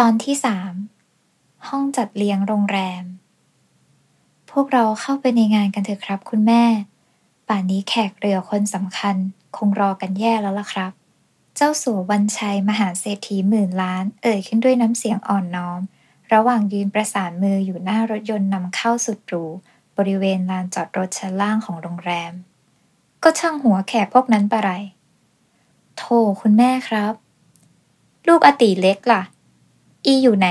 ตอนที่สามห้องจัดเลี้ยงโรงแรม พวกเราเข้าไปในงานกันเถอะครับคุณแม่ ป่านนี้แขกเรือคนสำคัญ คงรอกันแย่แล้วล่ะครับ เจ้าสัววันชัยมหาเศรษฐีหมื่นล้าน เอ่ยขึ้นด้วยน้ำเสียงอ่อนน้อม ระหว่างยืนประสานมืออยู่หน้ารถยนต์นำเข้าสุดหรู บริเวณลานจอดรถชั้นล่างของโรงแรม ก็ช่างหัวแขกพวกนั้นปะไรโธ่คุณแม่ครับ ลูกอติเล็กล่ะ อีอยู่ไหน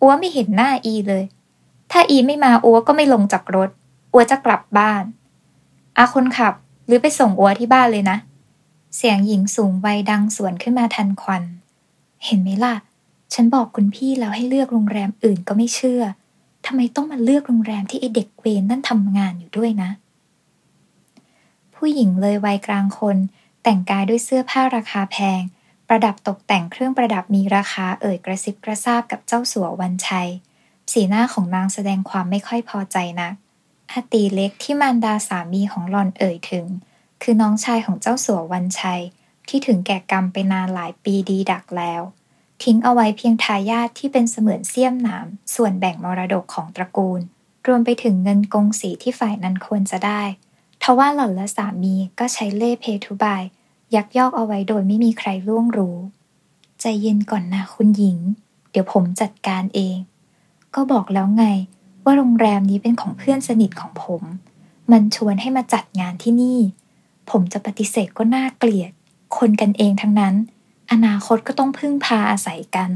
อัวไม่เห็นหน้าอีเลย ถ้าอีไม่มาอัวก็ไม่ลงจากรถ อัวจะกลับบ้าน อาคนขับ หรือไปส่งอัวที่บ้านเลยนะ เสียงหญิงสูงวัยดังสวนขึ้นมาทันควัน เห็นไหมล่ะ ฉันบอกคุณพี่แล้วให้เลือกโรงแรมอื่นก็ไม่เชื่อทำไมต้องมาเลือกโรงแรมที่ไอเด็กเวนนั่นทำงานอยู่ด้วยนะ ผู้หญิงเลยวัยกลางคนแต่งกายด้วยเสื้อผ้าราคาแพง ประดับตกแต่งเครื่องประดับมีราคาเอ่ยกระซิบกระซาบกับเจ้าสัววันชัย สีหน้าของนางแสดงความไม่ค่อยพอใจนักอาตีเล็กที่มารดาสามีของหลอนเอ่ยถึง คือน้องชายของเจ้าสัววันชัย ที่ถึงแก่กรรมไปนานหลายปีดีดักแล้ว ทิ้งเอาไว้เพียงทายาทที่เป็นเสมือนเสี้ยมหนามส่วนแบ่งมรดกของตระกูล รวมไปถึงเงินกงสีที่ฝ่ายนั้นควรจะได้ทว่าหล่อนและสามีก็ใช้เล่เพทุบาย ยักยอกเอาไว้โดยไม่มีใครล่วงรู้ ใจเย็นก่อนนะคุณหญิง เดี๋ยวผมจัดการเอง ก็บอกแล้วไง ว่าโรงแรมนี้เป็นของเพื่อนสนิทของผม มันชวนให้มาจัดงานที่นี่ ผมจะปฏิเสธก็น่าเกลียด คนกันเองทั้งนั้น อนาคตก็ต้องพึ่งพาอาศัยกัน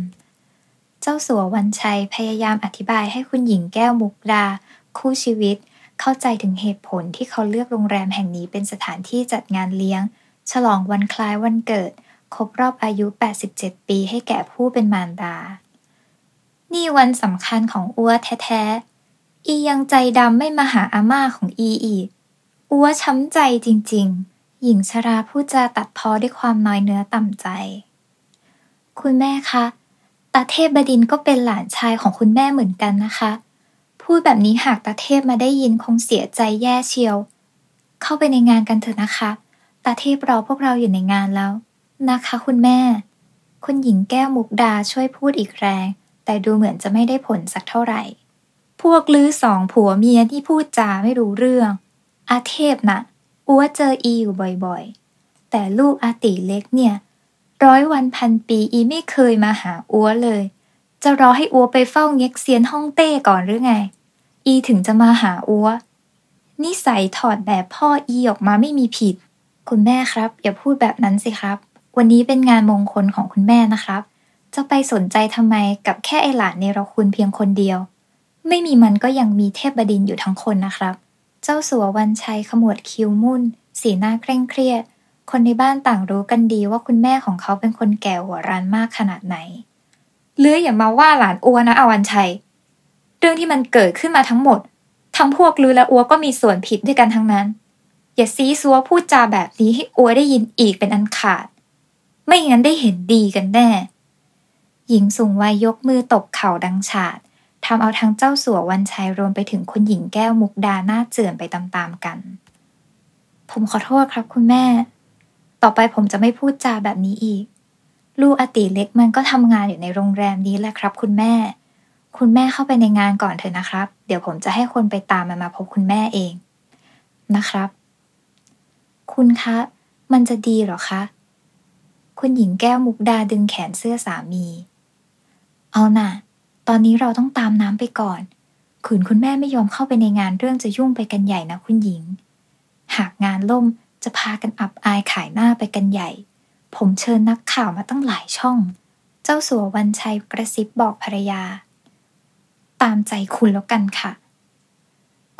เจ้าสัววันชัยพยายามอธิบายให้คุณหญิงแก้วมุกดา คู่ชีวิต เข้าใจถึงเหตุผลที่เขาเลือกโรงแรมแห่งนี้เป็นสถานที่จัดงานเลี้ยง ฉลองวันคล้ายวันเกิด ครบรอบอายุ 87 ปีให้แก่ผู้เป็นมารดา นี่วันสำคัญของอัวแท้ๆ อียังใจดำไม่มาหาอาม่าของอีอีก อัวช้ำใจจริงๆ หญิงชราพูดจาตัดพ้อด้วยความน้อยเนื้อต่ำใจ คุณแม่คะตาเทพบดินก็เป็นหลานชายของคุณแม่เหมือนกันนะคะ พูดแบบนี้หากตาเทพมาได้ยินคงเสียใจแย่เชียว เข้าไปในงานกันเถอะนะคะ ตาเทพรอพวกเราอยู่ในงานแล้ว นะคะคุณแม่ คุณหญิงแก้วมุกดาช่วยพูดอีกแรง แต่ดูเหมือนจะไม่ได้ผลสักเท่าไหร่ พวกลือสองผัวเมียที่พูดจาไม่รู้เรื่อง อาเทพนะ่ะอัวเจออีอยู่บ่อยๆ แต่ลูกอาติเล็กเนี่ย ร้อยวันพันปีอีไม่เคยมาหาอัวเลย จะรอให้อัวไปเฝ้าเง็กเซียนฮ่องเต้ก่อนหรือไง อีถึงจะมาหาอัวนิสัยถอดแบบพ่ออีออกมาไม่มีผิด คุณแม่ครับ อย่าพูดแบบนั้นสิครับ วันนี้เป็นงานมงคลของคุณแม่นะครับ จะไปสนใจทำไมกับแค่ไอหลานเนเราคุณเพียงคนเดียว ไม่มีมันก็ยังมีเทพบดินอยู่ทั้งคนนะครับ เจ้าสัววันชัยขมวดคิ้วมุ่น สีหน้าเคร่งเครียด คนในบ้านต่างรู้กันดีว่าคุณแม่ของเขาเป็นคนแก่หัวร้านมากขนาดไหนเลืออย่ามาว่าหลานอัวนะอวันชัย เรื่องที่มันเกิดขึ้นมาทั้งหมด ทั้งพวกลือและอัวก็มีส่วนผิดด้วยกันทั้งนั้น อย่าซีซัวพูดจาแบบนี้ให้อัวได้ยินอีกเป็นอันขาด ไม่งั้นได้เห็นดีกันแน่ หญิงสูงวัยยกมือตบเข่าดังฉาดทำเอาทั้งเจ้าสัววันชัยรวมไปถึงคุณหญิงแก้วมุกดาหน้าเจือนไปตามๆกัน ผมขอโทษครับคุณแม่ ต่อไปผมจะไม่พูดจาแบบนี้อีก ลูกอติเล็กมันก็ทำงานอยู่ในโรงแรมนี้แหละครับ คุณแม่ คุณแม่เข้าไปในงานก่อนเถอะนะครับ เดี๋ยวผมจะให้คนไปตามมันมาพบคุณแม่เองนะครับ คุณคะ มันจะดีหรอคะ คุณหญิงแก้วมุกดาดึงแขนเสื้อสามี เอาน่ะ ตอนนี้เราต้องตามน้ำไปก่อนขืนคุณแม่ไม่ยอมเข้าไปในงานเรื่องจะยุ่งไปกันใหญ่นะคุณหญิง หากงานล่มจะพากันอับอายขายหน้าไปกันใหญ่ ผมเชิญนักข่าวมาตั้งหลายช่อง เจ้าสัววันชัยกระซิบบอกภรรยา ตามใจคุณแล้วกันค่ะ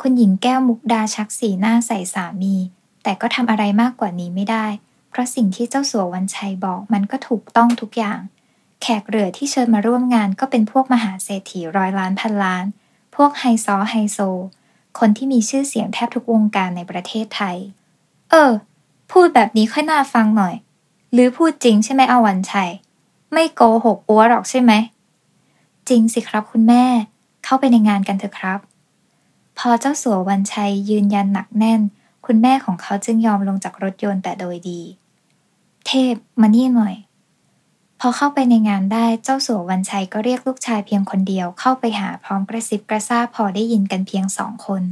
คุณหญิงแก้วมุกดาชักสีหน้าใส่สามี แต่ก็ทำอะไรมากกว่านี้ไม่ได้ เพราะสิ่งที่เจ้าสัววันชัยบอกมันก็ถูกต้องทุกอย่าง แขกเรือที่เชิญมาร่วมงานก็เป็นพวกมหาเศรษฐีร้อยล้านพันล้าน พวกไฮซอไฮโซ คนที่มีชื่อเสียงแทบทุกวงการในประเทศไทย เออ พูดแบบนี้ค่อยน่าฟังหน่อย หรือพูดจริงใช่ไหมอาวันชัย ไม่โกหกอัวหรอกใช่ไหม จริงสิครับคุณแม่ เข้าไปในงานกันเถอะครับ พอเจ้าสัววันชัยยืนยันหนักแน่น คุณแม่ของเขาจึงยอมลงจากรถยนต์แต่โดยดี เทพมานี่หน่อย พอเข้าไปในงานได้เจ้าสัววันชัยก็เรียกลูกชายเพียงคนเดียวเข้าไปหาพร้อมกระซิบกระซาบพอได้ยินกันเพียงสองคน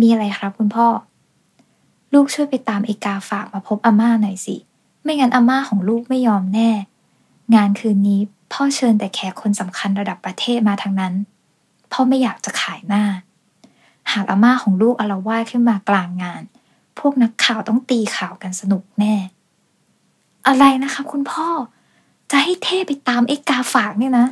มีอะไรครับคุณพ่อ ลูกช่วยไปตามไอกาฝากมาพบอาม่าหน่อยสิ ไม่งั้นอาม่าของลูกไม่ยอมแน่ งานคืนนี้พ่อเชิญแต่แขกคนสำคัญระดับประเทศมาทางนั้น พ่อไม่อยากจะขายหน้า หากอาม่าของลูกอารวาขึ้นมากลางงาน พวกนักข่าวต้องตีข่าวกันสนุกแน่ อะไรนะคะคุณพ่อ จะให้เทพไปตามไอ้กาฝากเนี่ยนะ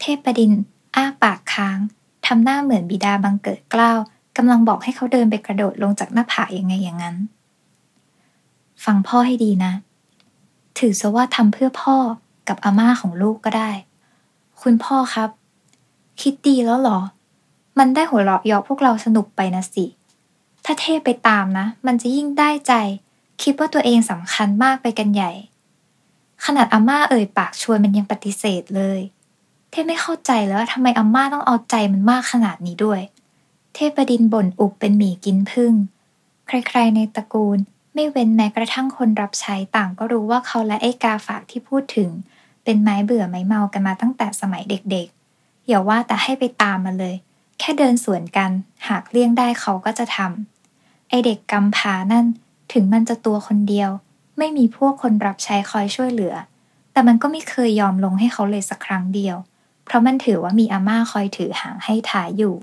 เทพประดิน อ้าปากค้างทำหน้าเหมือนบิดาบังเกิดกล้าวกำลังบอกให้เขาเดินไปกระโดดลงจากหน้าผาอยังไงอย่างนั้น ฟังพ่อให้ดีนะ ถือซะว่าทำเพื่อพ่อกับอาม่าของลูกก็ได้ คุณพ่อครับ คิดดีแล้วหรอ มันได้หัวเราะเยาะพวกเราสนุกไปนะสิ ถ้าเทพไปตามนะ มันจะยิ่งได้ใจ คิดว่าตัวเองสำคัญมากไปกันใหญ่ ขนาดอาม่าเอ่ยปากชวนมันยังปฏิเสธเลย เทพไม่เข้าใจแล้วว่าทำไมอาม่าต้องเอาใจมันมากขนาดนี้ด้วย เทพประดินบ่นอุบเป็นหมีกินพึ่ง ใครๆในตระกูลไม่เว้นแม้กระทั่งคนรับใช้ต่างก็รู้ว่าเขาและไอ้กาฝากที่พูดถึง เป็นไม้เบื่อไม้เมากันมาตั้งแต่สมัยเด็กๆอย่าว่าแต่ให้ไปตามมาเลย แค่เดินสวนกัน หากเลี่ยงได้เขาก็จะทำไอเด็กกำพานั่นถึงมันจะตัวคนเดียว ไม่มีพวกคนรับใช้คอยช่วยเหลือ แต่มันก็ไม่เคยยอมลงให้เขาเลยสักครั้งเดียว เพราะมันถือว่ามีอาม่าคอยถือหางให้ถ่ายอยู่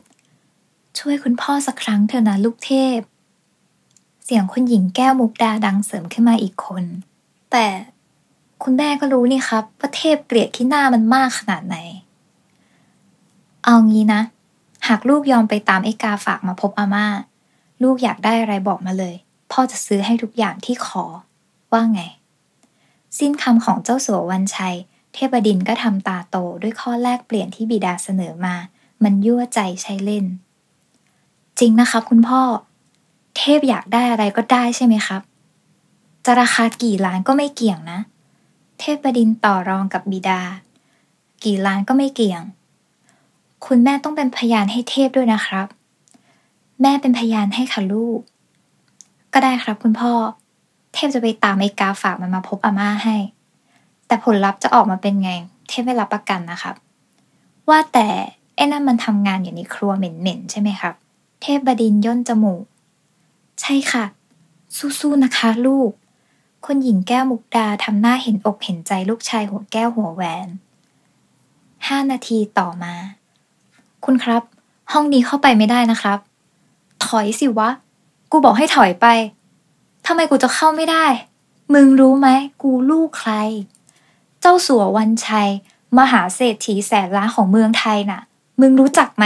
ช่วยคุณพ่อสักครั้งเถอะนะลูกเทพ เสียงคุณหญิงแก้วมุกดาดังเสริมขึ้นมาอีกคน แต่คุณแม่ก็รู้นี่ครับว่าเทพเกลียดขี้หน้ามันมากขนาดไหน เอางี้นะ หากลูกยอมไปตามไอ้กาฝากมาพบอาม่า ลูกอยากได้อะไรบอกมาเลย พ่อจะซื้อให้ทุกอย่างที่ขอ ว่าไง สิ้นคำของเจ้าสัววันชัย เทพดินก็ทำตาโตด้วยข้อแลกเปลี่ยนที่บิดาเสนอมา มันยั่วใจใช้เล่น จริงนะครับคุณพ่อ เทพอยากได้อะไรก็ได้ใช่ไหมครับ จะราคากี่ล้านก็ไม่เกี่ยงนะ เทพดินต่อรองกับบิดา กี่ล้านก็ไม่เกี่ยง คุณแม่ต้องเป็นพยานให้เทพด้วยนะครับ แม่เป็นพยานให้ค่ะลูก ก็ได้ครับคุณพ่อ เทพจะไปตามไอ้กาฝากมันมาพบอาม่าให้ แต่ผลลัพธ์จะออกมาเป็นไง เทพไม่รับประกันนะครับ ว่าแต่ไอ้นั่นมันทำงานอยู่ในครัวเหม็นๆใช่ไหมครับ เทพบดินย่นจมูก ใช่ค่ะ สู้ๆนะคะ ลูก คนหญิงแก้วมุกดาทำหน้าเห็นอกเห็นใจลูกชายหัวแก้วหัวแหวนห้านาทีต่อมา คุณครับ ห้องนี้เข้าไปไม่ได้นะครับ ถอยสิวะ กูบอกให้ถอยไปทำไมกูจะเข้าไม่ได้ มึงรู้ไหม กูลูกใคร เจ้าสัววันชัย มหาเศรษฐีแสนล้านของเมืองไทยน่ะ มึงรู้จักไหม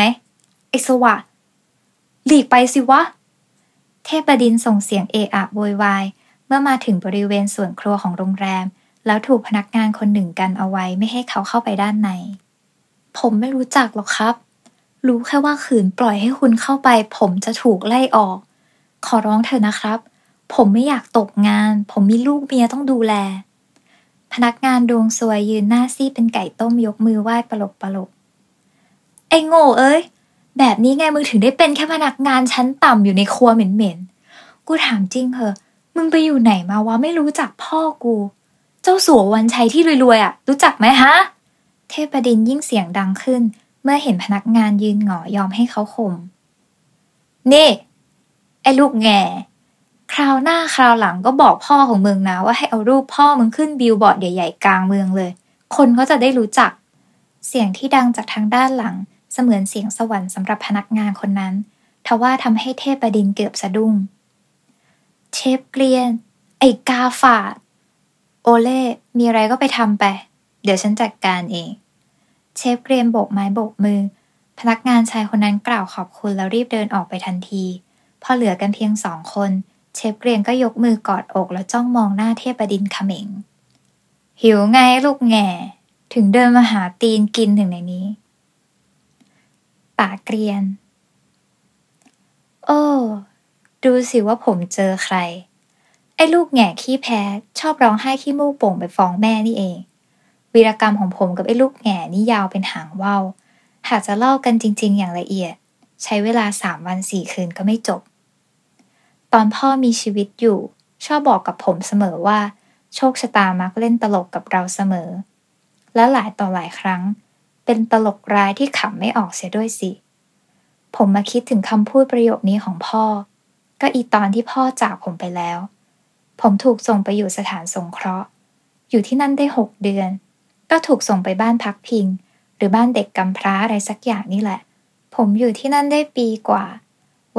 ไอสวะ หลีกไปสิวะ เทพดินส่งเสียงเอะอะโวยวาย เมื่อมาถึงบริเวณส่วนครัวของโรงแรม แล้วถูกพนักงานคนหนึ่งกันเอาไว้ไม่ให้เขาเข้าไปด้านใน ผมไม่รู้จักหรอกครับ รู้แค่ว่าขืนปล่อยให้คุณเข้าไป ผมจะถูกไล่ออก ขอร้องเถอะนะครับ ผมไม่อยากตกงาน ผมมีลูกเมียต้องดูแล พนักงานดวงสวยยืนหน้าซีดเป็นไก่ต้มยกมือไหว้ปลกปลกไอ้โง่เอ้ย แบบนี้ไงมึงถึงได้เป็นแค่พนักงานชั้นต่ำอยู่ในครัวเหม็นๆ กูถามจริงเหอะมึงไปอยู่ไหนมาวะไม่รู้จักพ่อกู เจ้าสัววันชัยที่รวยๆอะ รู้จักไหมฮะ เทพดินยิ่งเสียงดังขึ้น เมื่อเห็นพนักงานยืนหงอยอมให้เขาข่ม นี่ ไอ้ลูกแง่คราวหน้าคราวหลังก็บอกพ่อของมึงนะ ว่าให้เอารูปพ่อมึงขึ้นบิลบอร์ดใหญ่ๆ กลางเมืองเลย คนก็จะได้รู้จัก เสียงที่ดังจากทางด้านหลัง เสมือนเสียงสวรรค์สำหรับพนักงานคนนั้นทว่าทำให้เทพดินเกือบสะดุ้ง เชฟเกลียน ไอ้กาฝาด โอเล่ มีอะไรก็ไปทำไป เดี๋ยวฉันจัดการเอง เชฟเกรียนโบกไม้โบกมือ พนักงานชายคนนั้นกล่าวขอบคุณแล้วรีบเดินออกไปทันที พอเหลือกันเพียงสองคน เชฟเกรียนก็ยกมือกอดอกแล้วจ้องมองหน้าเทพดินขม็งหิวไงลูกแง่ ถึงเดินมาหาตีนกินถึงในนี้ ป่าเกรียน โอ้ดูสิว่าผมเจอใคร ไอ้ลูกแง่ขี้แพ้ ชอบร้องไห้ขี้มูกโป่งไปฟ้องแม่นี่เอง วีรกรรมของผมกับไอ้ลูกแง่นี่ยาวเป็นหางว่าวหากจะเล่ากันจริง ๆ อย่างละเอียด ใช้เวลาสามวันสี่คืนก็ไม่จบ ตอนพ่อมีชีวิตอยู่ ชอบบอกกับผมเสมอว่า โชคชะตามักเล่นตลกกับเราเสมอ และหลายต่อหลายครั้ง เป็นตลกร้ายที่ขำไม่ออกเสียด้วยสิ ผมมาคิดถึงคำพูดประโยคนี้ของพ่อ ก็อีตอนที่พ่อจากผมไปแล้ว ผมถูกส่งไปอยู่สถานสงเคราะห์ อยู่ที่นั่นได้หกเดือน ก็ถูกส่งไปบ้านพักพิง หรือบ้านเด็กกำพร้าอะไรสักอย่างนี่แหละ ผมอยู่ที่นั่นได้ปีกว่า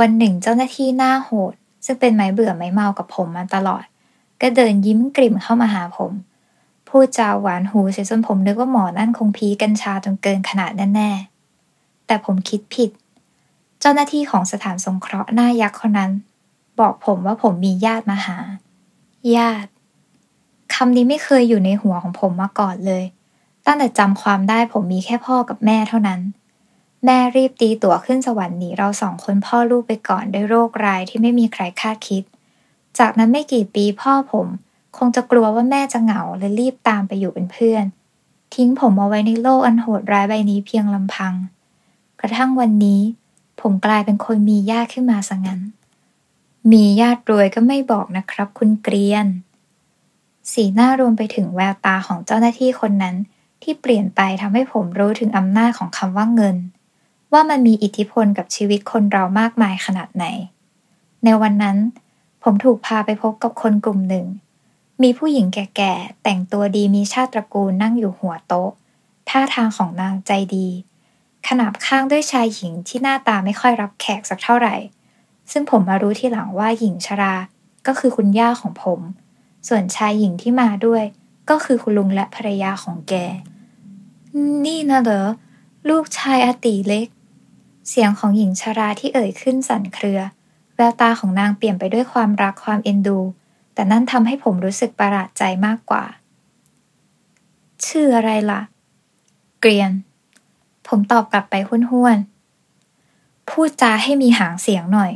วันหนึ่งเจ้าหน้าที่หน้าโหด ซึ่งเป็นไม้เบื่อไม้เมากับผมมาตลอด ก็เดินยิ้มกลิ่มเข้ามาหาผม พูดจาหวานหูเสียจนผมนึกว่าหมอนั่นคงพีกัญชาจนเกินขนาดแน่ๆแต่ผมคิดผิด เจ้าหน้าที่ของสถานสงเคราะห์หน้ายักษ์คนนั้น บอกผมว่าผมมีญาติมาหา ญาติคำนี้ไม่เคยอยู่ในหัวของผมมาก่อนเลย ตั้งแต่จำความได้ผมมีแค่พ่อกับแม่เท่านั้น แม่รีบตีตั๋วขึ้นสวรรค์หนีเราสองคนพ่อลูกไปก่อนด้วยโรคร้ายที่ไม่มีใครคาดคิด จากนั้นไม่กี่ปีพ่อผม คงจะกลัวว่าแม่จะเหงาเลยรีบตามไปอยู่เป็นเพื่อน ทิ้งผมเอาไว้ในโลกอันโหดร้ายใบนี้เพียงลำพัง กระทั่งวันนี้ ผมกลายเป็นคนมีญาติขึ้นมาซะงั้น มีญาติรวยก็ไม่บอกนะครับ คุณเกรียน สีหน้ารวมไปถึงแววตาของเจ้าหน้าที่คนนั้น ที่เปลี่ยนไปทำให้ผมรู้ถึงอำนาจของคำว่าเงิน ว่ามันมีอิทธิพลกับชีวิตคนเรามากมายขนาดไหน ในวันนั้น ผมถูกพาไปพบกับคนกลุ่มหนึ่ง มีผู้หญิงแก่ๆ แต่งตัวดีมีชาติตระกูลนั่งอยู่หัวโต๊ะ ท่าทางของนางใจดี ขนาบข้างด้วยชายหญิงที่หน้าตาไม่ค่อยรับแขกสักเท่าไหร่ ซึ่งผมมารู้ที่หลังว่าหญิงชราก็คือคุณย่าของผม ส่วนชายหญิงที่มาด้วยก็คือคุณลุงและภรรยาของแก นี่นะเหรอ ลูกชายอตีเล็ก เสียงของหญิงชราที่เอ่ยขึ้นสั่นเครือ แววตาของนางเปลี่ยนไปด้วยความรักความเอ็นดู แต่นั่นทำให้ผมรู้สึกประหลาดใจมากกว่า ชื่ออะไรล่ะ เกรียน ผมตอบกลับไปห้วนๆพูดจาให้มีหางเสียงหน่อย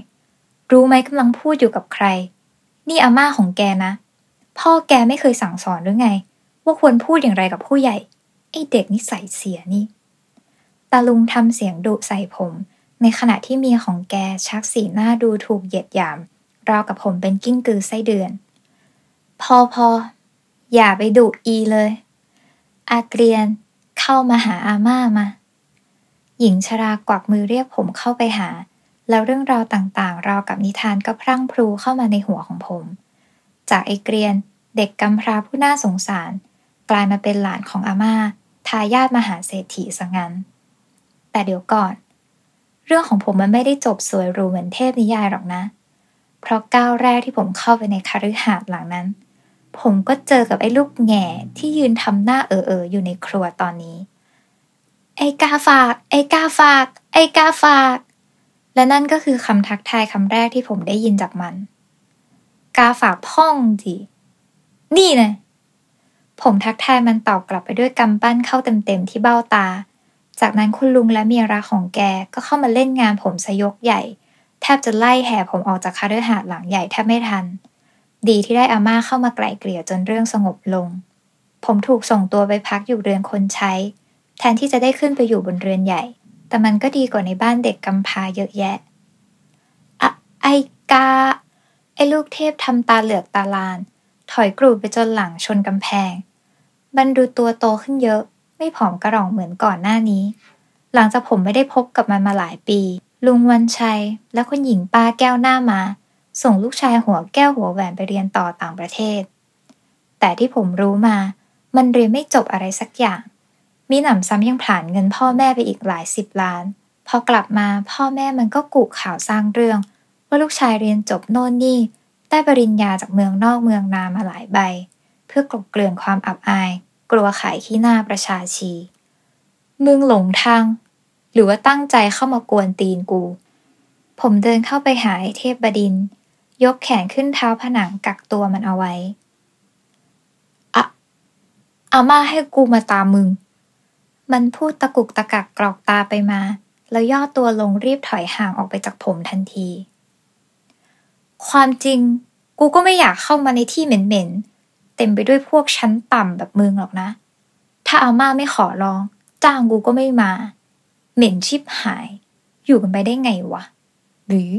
รู้ไหมกำลังพูดอยู่กับใคร นี่อาม่าของแกนะ พ่อแกไม่เคยสั่งสอนหรือไง ว่าควรพูดอย่างไรกับผู้ใหญ่ ไอเด็กนี่ใส่เสียนี่ ตาลุงทำเสียงดุใส่ผม ในขณะที่เมียของแกชักสีหน้าดูถูกเหยียดหยาม ราวกับผมเป็นกิ้งกือไส้เดือน พอพออย่าไปดุอีเลย อาเกรียนเข้ามาหาอาม่ามา หญิงชรากวักมือเรียกผมเข้าไปหา แล้วเรื่องราวต่างๆ ราวกับนิทานก็พรั่งพรูเข้ามาในหัวของผม จากไอเกรียนเด็กกำพร้าผู้น่าสงสาร กลายมาเป็นหลานของอาม่าทายาทมหาเศรษฐีซะงั้น แต่เดี๋ยวก่อน เรื่องของผมมันไม่ได้จบสวยหรูเหมือนเทพนิยายหรอกนะ เพราะก้าวแรกที่ผมเข้าไปในคาฤหาสน์หลังนั้น ผมก็เจอกับไอ้ลูกแง่ที่ยืนทำหน้าเออเอออยู่ในครัวตอนนี้ ไอ้กาฝาก ไอ้กาฝาก ไอ้กาฝาก และนั่นก็คือคำทักทายคำแรกที่ผมได้ยินจากมัน กาฝากพ่องจีนี่นะ ผมทักทายมันตอบกลับไปด้วยกำปั้นเข้าเต็มๆที่เบ้าตา จากนั้นคุณลุงและเมียรักของแกก็เข้ามาเล่นงานผมสยกใหญ่ แทบจะไล่แห่ผมออกจากคาร์เดหาดหลังใหญ่แทบไม่ทัน ดีที่ได้อาม่าเข้ามาไกล่เกลี่ยจนเรื่องสงบลง ผมถูกส่งตัวไปพักอยู่เรือนคนใช้ แทนที่จะได้ขึ้นไปอยู่บนเรือนใหญ่ แต่มันก็ดีกว่าในบ้านเด็กกำพร้าเยอะแยะอะไอกาไอลูกเทพทำตาเหลือกตาลาน ถอยกรูดไปจนหลังชนกำแพง มันดูตัวโตขึ้นเยอะ ไม่ผอมกระรองเหมือนก่อนหน้านี้ หลังจากผมไม่ได้พบกับมันมาหลายปี ลุงวันชัย และคุณหญิงป้าแก้วหน้ามา ส่งลูกชายหัวแก้วหัวแหวนไปเรียนต่อต่างประเทศ แต่ที่ผมรู้มา มันเรียนไม่จบอะไรสักอย่าง มีหนำซ้ำยังผ่านเงินพ่อแม่ไปอีกหลายสิบล้าน พอกลับมาพ่อแม่มันก็กุข่าวสร้างเรื่อง ว่าลูกชายเรียนจบโน่นนี่ได้ปริญญาจากเมืองนอกเมืองนามาหลายใบ เพื่อกลบเกลื่อนความอับอาย กลัวขายขี้หน้าประชาชี มึงหลงทาง หรือว่าตั้งใจเข้ามากวนตีนกู ผมเดินเข้าไปหาไอเทพบดิน ยกแขนขึ้นเท้าผนังกักตัวมันเอาไว้อะอาม่าให้กูมาตามมึง มันพูดตะกุกตะกักกรอกตาไปมา แล้วย่อตัวลงรีบถอยห่างออกไปจากผมทันที ความจริง กูก็ไม่อยากเข้ามาในที่เหม็น เต็มไปด้วยพวกชั้นต่ำแบบมึงหรอกนะ ถ้าอาม่าไม่ขอร้อง จ้างกูก็ไม่มา เหม็นชิบหาย อยู่กันไปได้ไงวะหรือ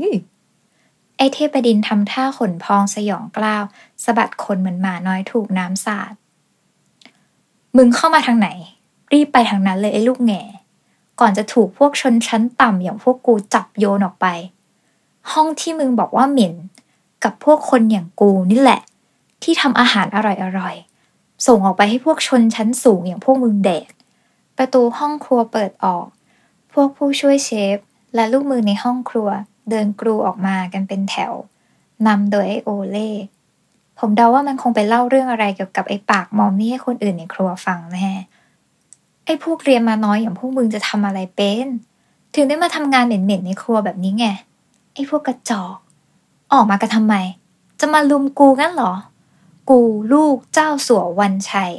ไอเทพดินทำท่าขนพองสยองกล้าวสะบัดคนเหมือนหมาน้อยถูกน้ำสาด มึงเข้ามาทางไหน รีบไปทางนั้นเลยไอ้ลูกแง่ ก่อนจะถูกพวกชนชั้นต่ำอย่างพวกกูจับโยนออกไป ห้องที่มึงบอกว่าเหม็นกับพวกคนอย่างกูนี่แหละ ที่ทำอาหารอร่อยๆ ส่งออกไปให้พวกชนชั้นสูงอย่างพวกมึงแดกประตูห้องครัวเปิดออก พวกผู้ช่วยเชฟ และลูกมือในห้องครัว เดินกรูออกมากันเป็นแถวนำโดยไอโอเล่ผมเดาว่ามันคงไปเล่าเรื่องอะไรเกี่ยวกับไอ้ปากมอมนี่ให้คนอื่นในครัวฟังแน่ไอ้พวกเรียนมาน้อยอย่างพวกมึงจะทำอะไรเป็น ถึงได้มาทำงานเหม็นๆในครัวแบบนี้ไงไอ้พวกกระจอก ออกมากันทำไม จะมาลุมกูงั้นเหรอ กูลูกเจ้าสัววันชัย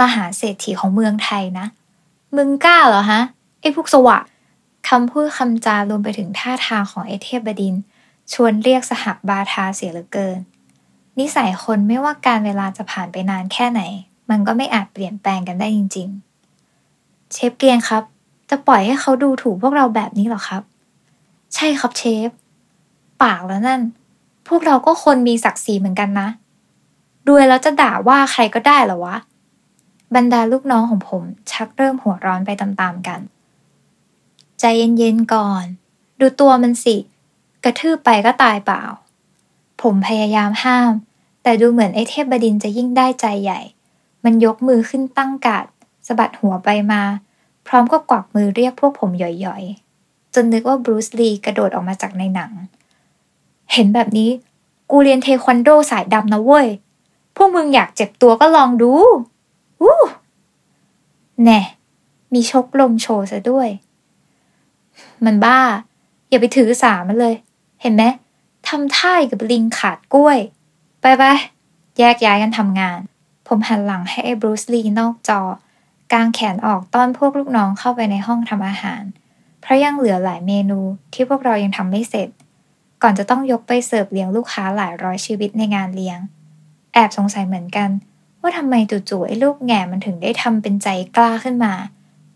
มหาเศรษฐีของเมืองไทยนะ มึงกล้าเหรอฮะ ไอ้พวกสวะคำพูดคำจารวมไปถึงท่าทางของไอเทพบดิน ชวนเรียกสหบาทาเสียเหลือเกิน นิสัยคนไม่ว่าการเวลาจะผ่านไปนานแค่ไหน มันก็ไม่อาจเปลี่ยนแปลงกันได้จริง ๆ เชฟเกรียงครับ จะปล่อยให้เขาดูถูกพวกเราแบบนี้หรอครับ ใช่ครับเชฟ ปากแล้วนั่น พวกเราก็คนมีศักดิ์ศรีเหมือนกันนะ รวยแล้วจะด่าว่าใครก็ได้เหรอวะ บรรดาลูกน้องของผมชักเริ่มหัวร้อนไปตามๆกัน ใจเย็นๆก่อน ดูตัวมันสิ กระทืบไปก็ตายเปล่า ผมพยายามห้าม แต่ดูเหมือนไอเทพบดินจะยิ่งได้ใจใหญ่ มันยกมือขึ้นตั้งกาดสะบัดหัวไปมา พร้อมก็กวักมือเรียกพวกผมหย่อยๆ จนนึกว่าบรูซลีกระโดดออกมาจากในหนัง เห็นแบบนี้ กูเรียนเทควันโดสายดำนะเว้ย พวกมึงอยากเจ็บตัวก็ลองดูอู้แน่มีชกลมโชว์ซะด้วย มันบ้า อย่าไปถือสามันเลย เห็นไหมทำท่ากับลิงขาดกล้วย ไปไปแยกย้ายกันทำงาน ผมหันหลังให้ไอ้บรูซลีนอกจอกางแขนออกต้อนพวกลูกน้องเข้าไปในห้องทำอาหาร เพราะยังเหลือหลายเมนูที่พวกเรายังทำไม่เสร็จ ก่อนจะต้องยกไปเสิร์ฟเลี้ยงลูกค้าหลายร้อยชีวิตในงานเลี้ยง แอบสงสัยเหมือนกัน ว่าทำไมจู่ๆไอ้ลูกแง่มันถึงได้ทำเป็นใจกล้าขึ้นมา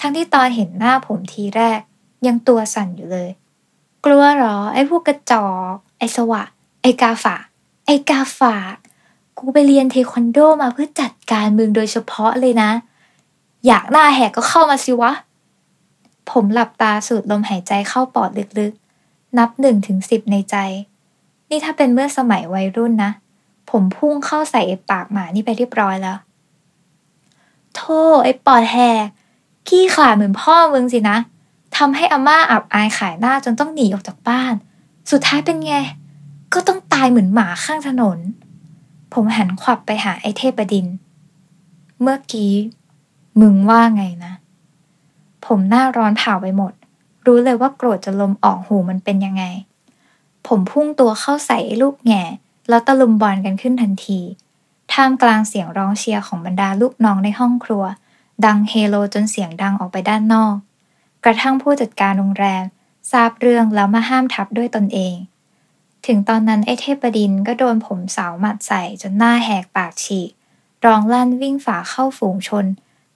ทั้งที่ตอนเห็นหน้าผมทีแรก ยังตัวสั่นอยู่เลย กลัวหรอ ไอ้พวกกระจอก ไอ้สวะ ไอ้กาฝากไอ้กาฝากกูไปเรียนเทควันโดมาเพื่อจัดการมึงโดยเฉพาะเลยนะ อยากหน้าแหกก็เข้ามาสิวะ ผมหลับตาสูดลมหายใจเข้าปอดลึกๆ นับหนึ่งถึงสิบในใจ นี่ถ้าเป็นเมื่อสมัยวัยรุ่นนะ ผมพุ่งเข้าใส่ปากหมานี่ไปเรียบร้อยแล้ว โธ่ไอ้ปอดแหกขี้ขลาดเหมือนพ่อมึงสินะทำให้อาม่าอับอายขายหน้าจนต้องหนีออกจากบ้าน สุดท้ายเป็นไง ก็ต้องตายเหมือนหมาข้างถนน ผมหันขวับไปหาไอ้เทพดิน เมื่อกี้ มึงว่าไงนะ ผมหน้าร้อนเผาไปหมด รู้เลยว่าโกรธจะลมออกหูมันเป็นยังไง ผมพุ่งตัวเข้าใส่ไอ้ลูกแง่ แล้วตะลุมบอลกันขึ้นทันที ท่ามกลางเสียงร้องเชียร์ของบรรดาลูกน้องในห้องครัว ดังเฮโลจนเสียงดังออกไปด้านนอก กระทั่งผู้จัดการโรงแรม ทราบเรื่องแล้วมาห้ามทับด้วยตนเอง ถึงตอนนั้นไอ้เทพดินก็โดนผมสาวหมัดใส่จนหน้าแหกปากฉีกร้องลั่นวิ่งฝ่าเข้าฝูงชน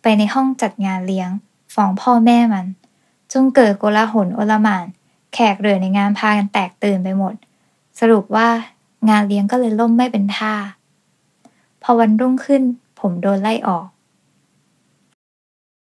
ไปในห้องจัดงานเลี้ยงฟ้องพ่อแม่มันจนเกิดโกลาหลโอลหมาน แขกเรือในงานพากันแตกตื่นไปหมด สรุปว่า งานเลี้ยงก็เลยล่มไม่เป็นท่า พอวันรุ่งขึ้นผมโดนไล่ออก